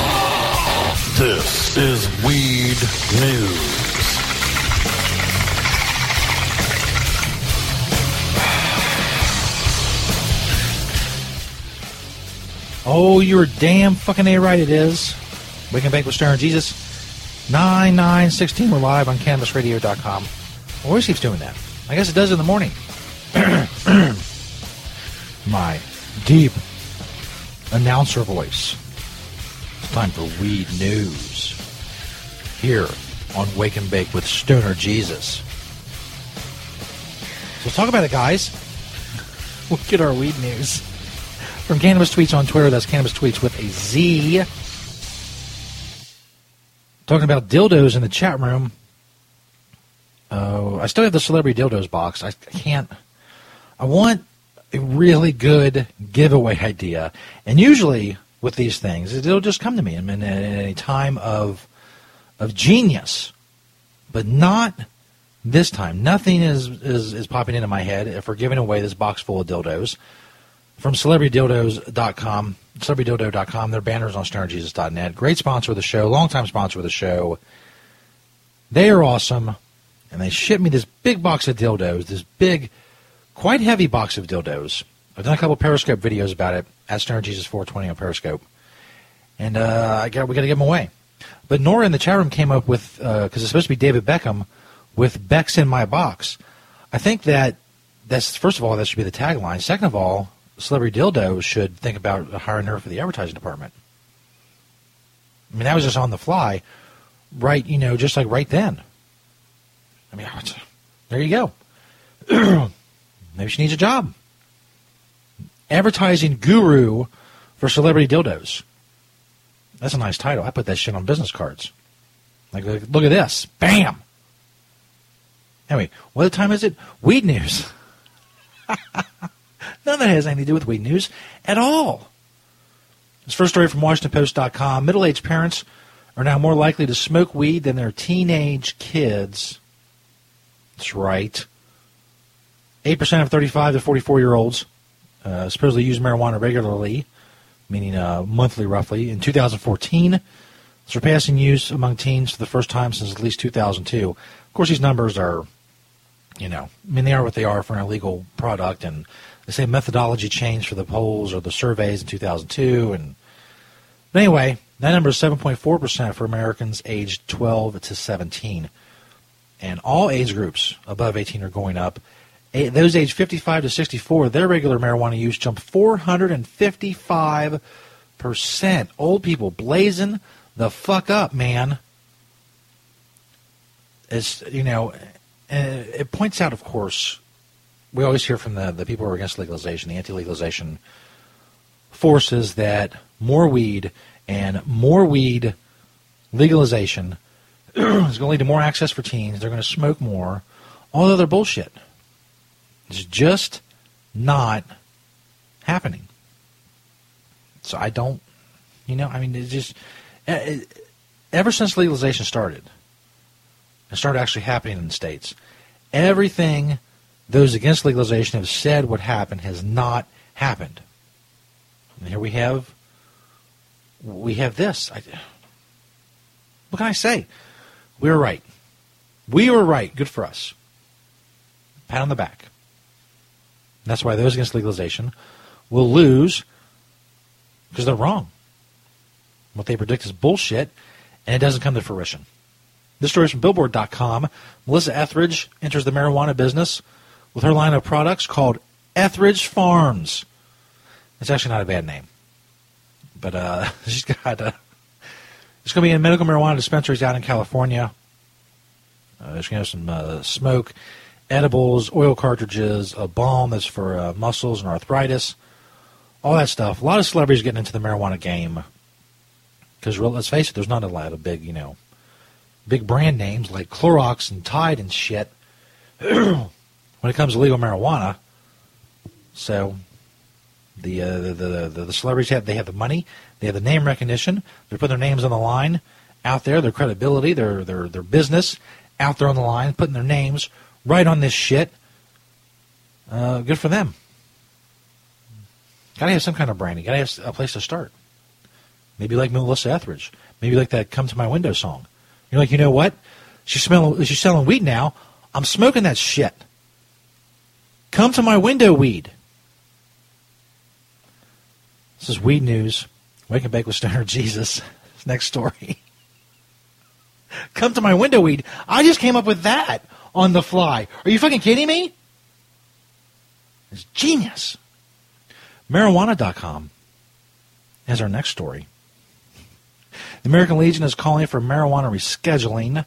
This is Weed News.
Oh, you're damn fucking A right it is. Wake and Bake with Stoner Jesus. 9916. We're live on CannabisRadio.com. Always keeps doing that. I guess it does in the morning. *coughs* My deep announcer voice. It's time for Weed News. Here on Wake and Bake with Stoner Jesus. So let's talk about it, guys. *laughs* We'll get our weed news. From Cannabis Tweets on Twitter, that's Cannabis Tweets with a Z. Talking about dildos in the chat room. Oh, I still have the celebrity dildos box. I can't. I want a really good giveaway idea, and usually with these things, it'll just come to me in, in, in a time of of genius, but not this time. Nothing is, is is popping into my head if we're giving away this box full of dildos from celebritydildos.com, celebritydildo.com. Their banners on stonerjesus.net. Great sponsor of the show, longtime sponsor of the show. They are awesome, and they shipped me this big box of dildos, this big, quite heavy box of dildos. I've done a couple Periscope videos about it at Stoner Jesus 420 on Periscope, and uh, I got we got to give them away. But Nora in the chat room came up with because uh, it's supposed to be David Beckham with Beck's in my box. I think that that's first of all that should be the tagline. Second of all, Celebrity Dildo should think about hiring her for the advertising department. I mean, that was just on the fly, right? You know, just like right then. I mean, *laughs* there you go. *clears throat* Maybe she needs a job. Advertising guru for celebrity dildos. That's a nice title. I put that shit on business cards. Like, look at this. Bam! Anyway, what time is it? Weed news. *laughs* None of that has anything to do with weed news at all. This first story from WashingtonPost.com. Middle aged parents are now more likely to smoke weed than their teenage kids. That's right. 8% of 35 to 44 year olds uh, supposedly use marijuana regularly, meaning uh, monthly roughly, in 2014, surpassing use among teens for the first time since at least 2002. Of course, these numbers are, you know, I mean, they are what they are for an illegal product, and they say methodology changed for the polls or the surveys in 2002. And but anyway, that number is 7.4 percent for Americans aged 12 to 17, and all age groups above 18 are going up. Those aged 55 to 64, their regular marijuana use jumped 455 percent. Old people blazing the fuck up, man. It's you know, eh, it points out, of course, we always hear from the, the people who are against legalization, the anti-legalization forces that more weed and more weed legalization *clears throat* is going to lead to more access for teens. They're going to smoke more. All the other bullshit. It's just not happening. So I don't, you know, I mean, it's just, eh, it, ever since legalization started, it started actually happening in the States, everything those against legalization have said would happen has not happened. And here we have, we have this. I, what can I say? We were right. We were right. Good for us. Pat on the back. That's why those against legalization will lose because they're wrong. What they predict is bullshit, and it doesn't come to fruition. This story is from Billboard.com. Melissa Etheridge enters the marijuana business with her line of products called Etheridge Farms. It's actually not a bad name, but uh, *laughs* she's got. Uh, it's going to be in medical marijuana dispensaries out in California. Uh, going to have some uh, smoke, edibles, oil cartridges, a balm that's for uh, muscles and arthritis, all that stuff. A lot of celebrities getting into the marijuana game because let's face it, there's not a lot of big, you know, big brand names like Clorox and Tide and shit *clears throat* when it comes to legal marijuana. So the, uh, the, the, the the celebrities have they have the money, they have the name recognition, they're putting their names on the line out there, their credibility, their their their business out there on the line, putting their names right on this shit. Uh, good for them. Gotta have some kind of branding. Gotta have a place to start. Maybe like Melissa Etheridge. Maybe like that "Come to My Window" song. You're like, you know what? She's smelling. She's selling weed now. I'm smoking that shit. Come to my window, weed. This is weed news. Wake and bake with Stoner Jesus. *laughs* Next story. *laughs* Come to my window, weed. I just came up with that on the fly. Are you fucking kidding me? It's genius. Marijuana.com has our next story. The American Legion is calling for marijuana rescheduling.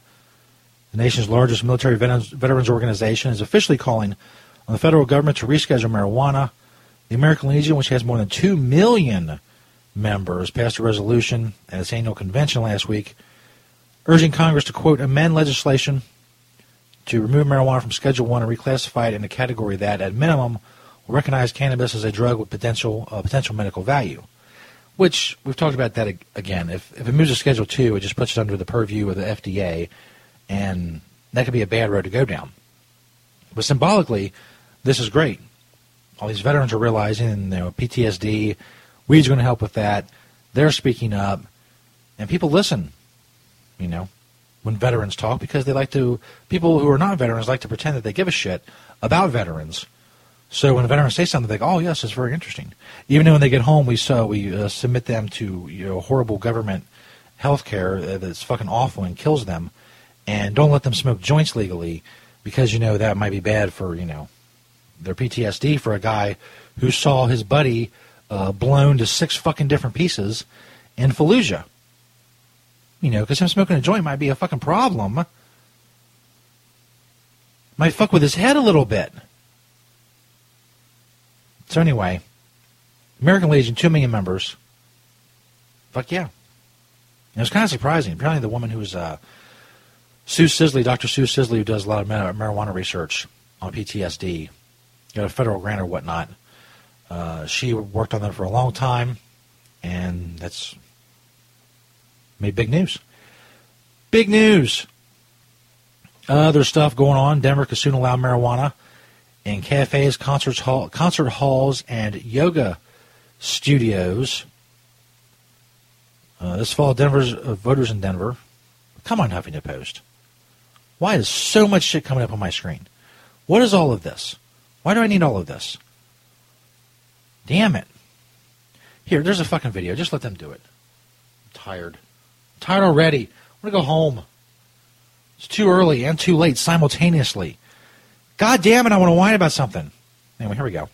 The nation's largest military veterans, organization is officially calling on the federal government to reschedule marijuana. The American Legion, which has more than 2 million members, passed a resolution at its annual convention last week urging Congress to, quote, amend legislation to remove marijuana from Schedule 1 and reclassify it in a category that, at minimum, will recognize cannabis as a drug with potential uh, potential medical value. Which we've talked about that again. If if it moves to Schedule Two, it just puts it under the purview of the FDA, and that could be a bad road to go down. But symbolically, this is great. All these veterans are realizing, you know, PTSD, weed's going to help with that. They're speaking up, and people listen. You know, when veterans talk because they like to. People who are not veterans like to pretend that they give a shit about veterans so when veterans say something, they go, "Oh yes, it's very interesting." Even when they get home, we saw we uh, submit them to you know horrible government health care uh, that's fucking awful and kills them, and don't let them smoke joints legally because you know that might be bad for you know their PTSD for a guy who saw his buddy uh, blown to six fucking different pieces in Fallujah. You know, because him smoking a joint might be a fucking problem. Might fuck with his head a little bit. So anyway, American Legion, two million members. Fuck yeah. It was kind of surprising. Apparently, the woman who's uh, Sue Sisley, Dr. Sue Sisley, who does a lot of marijuana research on PTSD, got a federal grant or whatnot. Uh, she worked on that for a long time, and that's made big news. Big news. Other stuff going on. Denver could soon allow marijuana in cafes, concerts hall, concert halls, and yoga studios. Uh, this fall, Denver's uh, voters in Denver. Come on, Huffington Post. Why is so much shit coming up on my screen? What is all of this? Why do I need all of this? Damn it. Here, there's a fucking video. Just let them do it. I'm tired. I'm tired already. I want to go home. It's too early and too late simultaneously. God damn it, I want to whine about something. Anyway, here we go.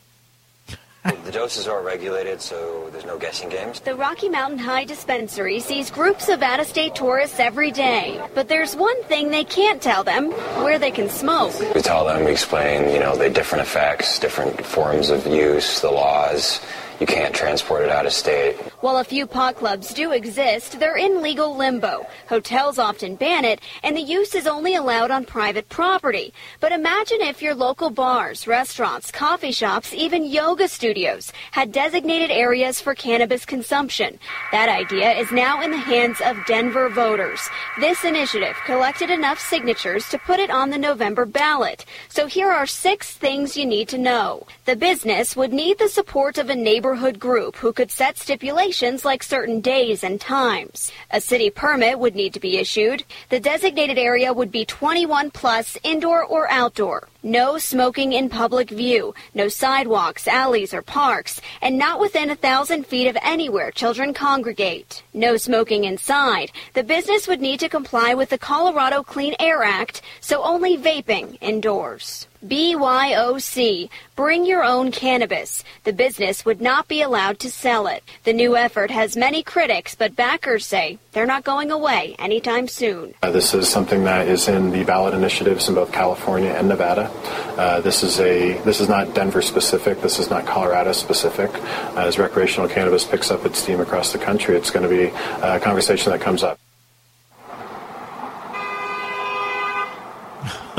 *laughs*
The doses are regulated, so there's no guessing games.
The Rocky Mountain High Dispensary sees groups of out of state tourists every day. But there's one thing they can't tell them where they can smoke.
We tell them, we explain, you know, the different effects, different forms of use, the laws. You can't transport it out of state.
While a few pot clubs do exist, they're in legal limbo. Hotels often ban it, and the use is only allowed on private property. But imagine if your local bars, restaurants, coffee shops, even yoga studios had designated areas for cannabis consumption. That idea is now in the hands of Denver voters. This initiative collected enough signatures to put it on the November ballot. So here are six things you need to know. The business would need the support of a neighborhood group who could set stipulations like certain days and times. A city permit would need to be issued. The designated area would be 21 plus indoor or outdoor. No smoking in public view, no sidewalks, alleys, or parks, and not within a thousand feet of anywhere children congregate. No smoking inside. The business would need to comply with the Colorado Clean Air Act, so only vaping indoors. BYOC, bring your own cannabis. The business would not be allowed to sell it. The new effort has many critics, but backers say they're not going away anytime soon.
Uh, this is something that is in the ballot initiatives in both California and Nevada. Uh, this is a this is not Denver specific. This is not Colorado specific. Uh, as recreational cannabis picks up its steam across the country, it's going to be a conversation that comes up.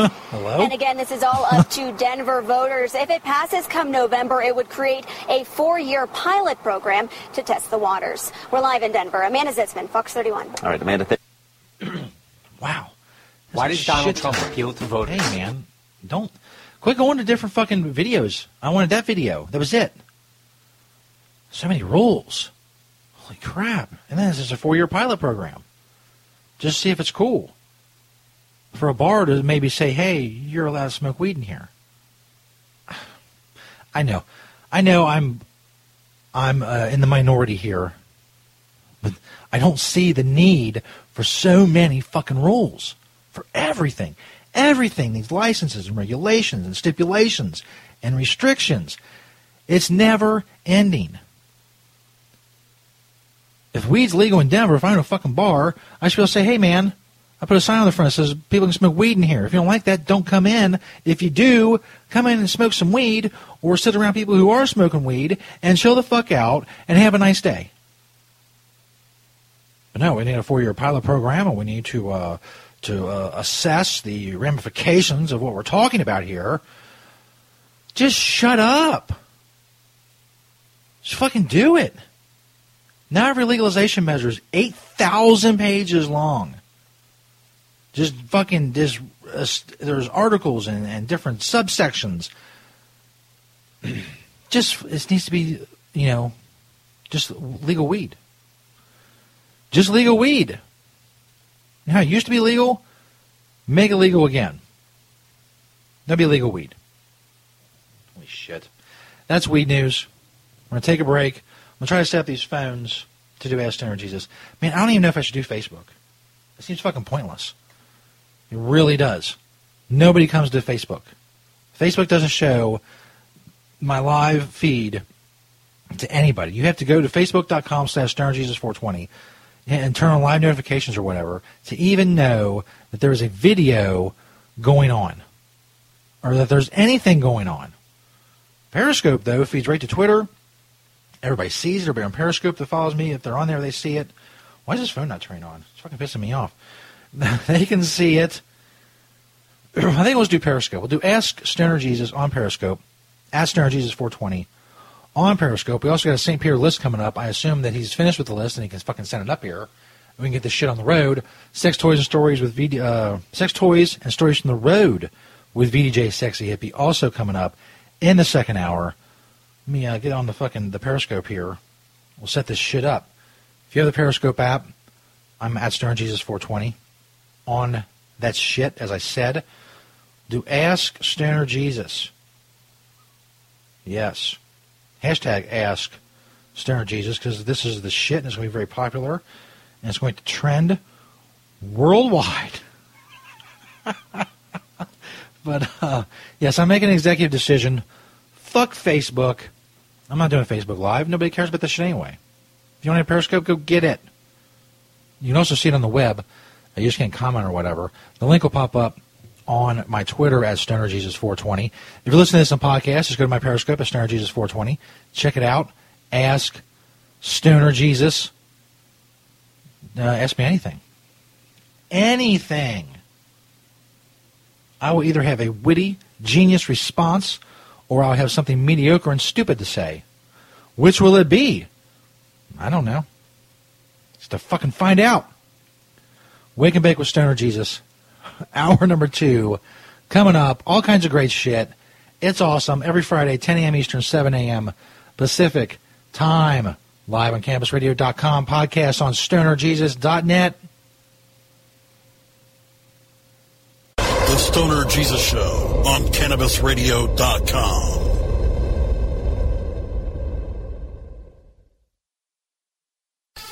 Hello?
And again, this is all up to Denver voters. If it passes come November, it would create a four-year pilot program to test the waters. We're live in Denver. Amanda Zitzman, Fox 31.
All right, Amanda. Th- *clears throat*
wow.
Why
This
did Donald
shit.
Trump appeal to voters?
Hey, man, don't quit going to different fucking videos. I wanted that video. That was it. So many rules. Holy crap! And then this is a four-year pilot program. Just see if it's cool. For a bar to maybe say, "Hey, you're allowed to smoke weed in here." I know, I know, I'm, I'm uh, in the minority here, but I don't see the need for so many fucking rules for everything. Everything, these licenses and regulations and stipulations and restrictions. It's never ending. If weed's legal in Denver, if I'm in a fucking bar, I should be able to say, hey man, I put a sign on the front that says people can smoke weed in here. If you don't like that, don't come in. If you do, come in and smoke some weed or sit around people who are smoking weed and chill the fuck out and have a nice day. But no, we need a four-year pilot program, and we need to uh, to uh, assess the ramifications of what we're talking about here. Just shut up. Just fucking do it. Now every legalization measure is eight thousand pages long. Just fucking uh, there's articles and, and different subsections. *clears throat* just it needs to be you know just legal weed. Just legal weed. Know it used to be legal? Make it legal again. That'll be legal weed. Holy shit. That's weed news. We're going to take a break. I'm going to try to set up these phones to do Ask Stoner Jesus. Man, I don't even know if I should do Facebook. It seems fucking pointless. It really does. Nobody comes to Facebook. Facebook doesn't show my live feed to anybody. You have to go to facebook.com slash stonerjesus420 and turn on live notifications or whatever to even know that there is a video going on or that there's anything going on. Periscope, though, feeds right to Twitter. Everybody sees it. Everybody on Periscope that follows me, if they're on there, they see it. Why is this phone not turning on? It's fucking pissing me off. *laughs* they can see it. *clears throat* I think let's do Periscope. We'll do Ask Stoner Jesus on Periscope. Ask Stoner Jesus 420 on Periscope. We also got a St. Peter list coming up. I assume that he's finished with the list and he can fucking send it up here. We can get this shit on the road. Sex toys and stories with VD, uh, sex toys and stories from the road with VDJ Sexy Hippie also coming up in the second hour. Let me uh, get on the fucking the Periscope here. We'll set this shit up. If you have the Periscope app, I'm at Stoner Jesus 420 on that shit. As I said, do ask Stoner Jesus. Yes, hashtag ask Stoner Jesus because this is the shit and it's going to be very popular and it's going to trend worldwide. *laughs* but uh, yes, I'm making an executive decision. Fuck Facebook. I'm not doing Facebook Live. Nobody cares about this shit anyway. If you want have Periscope, go get it. You can also see it on the web. You just can't comment or whatever. The link will pop up on my Twitter at StonerJesus420. If you're listening to this on podcast, just go to my Periscope at StonerJesus420. Check it out. Ask Stoner Jesus. Uh, ask me anything. Anything. I will either have a witty, genius response or I'll have something mediocre and stupid to say. Which will it be? I don't know. Just to fucking find out. Wake and Bake with Stoner Jesus. Hour number two. Coming up. All kinds of great shit. It's awesome. Every Friday, 10 a.m. Eastern, 7 a.m. Pacific time. Live on CannabisRadio.com. Podcast on StonerJesus.net.
The Stoner Jesus Show on CannabisRadio.com.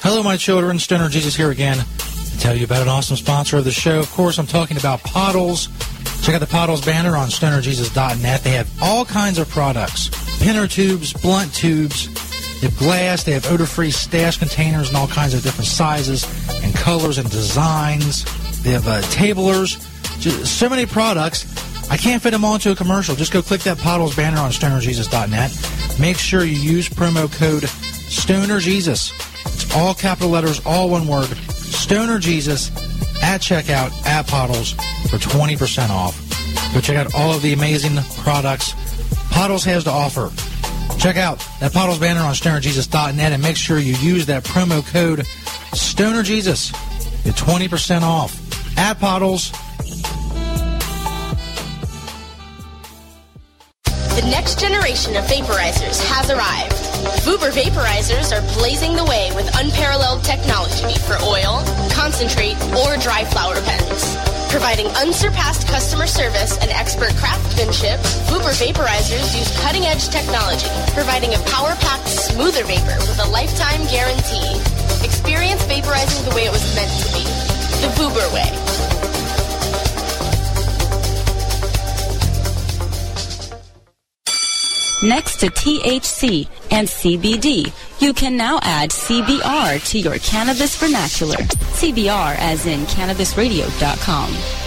Hello, my children. Stoner Jesus here again tell you about an awesome sponsor of the show. Of course, I'm talking about Pottles. Check out the Pottles banner on stonerjesus.net. They have all kinds of products pinner tubes, blunt tubes. They have glass. They have odor-free stash containers in all kinds of different sizes and colors and designs. They have uh, tablers. Just so many products. I can't fit them all into a commercial. Just go click that Pottles banner on stonerjesus.net. Make sure you use promo code StonerJesus. It's all capital letters, all one word. Stoner Jesus at checkout at Pottles for 20% off. Go check out all of the amazing products Pottles has to offer. Check out that Pottles banner on stonerjesus.net and make sure you use that promo code StonerJesus. Get 20% off at Pottles.
The next generation of vaporizers has arrived. Vuber vaporizers are blazing the way with unparalleled technology for oil, concentrate, or dry flower pens. Providing unsurpassed customer service and expert craftsmanship, Vuber vaporizers use cutting-edge technology, providing a power-packed, smoother vapor with a lifetime guarantee. Experience vaporizing the way it was meant to be. The Vuber way.
Next to THC and CBD, you can now add CBR to your cannabis vernacular. CBR as in cannabisradio.com.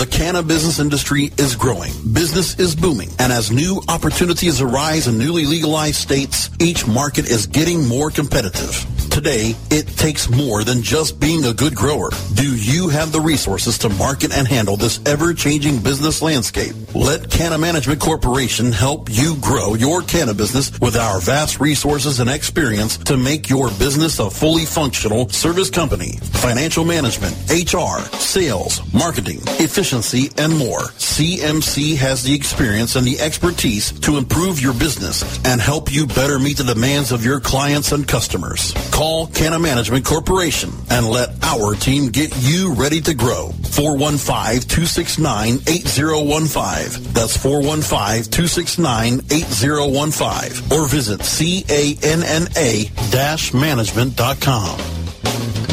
The cannabis business industry is growing. Business is booming. And as new opportunities arise in newly legalized states, each market is getting more competitive. Today, it takes more than just being a good grower. Do you have the resources to market and handle this ever-changing business landscape? Let Canna Management Corporation help you grow your canna business with our vast resources and experience to make your business a fully functional service company, financial management, HR, sales, marketing, efficiency, and more. CMC has the experience and the expertise to improve your business and help you better meet the demands of your clients and customers. Call Canna Management Corporation and let our team get you ready to grow. 415-269-8015. That's 415-269-8015. Or visit canna-management.com.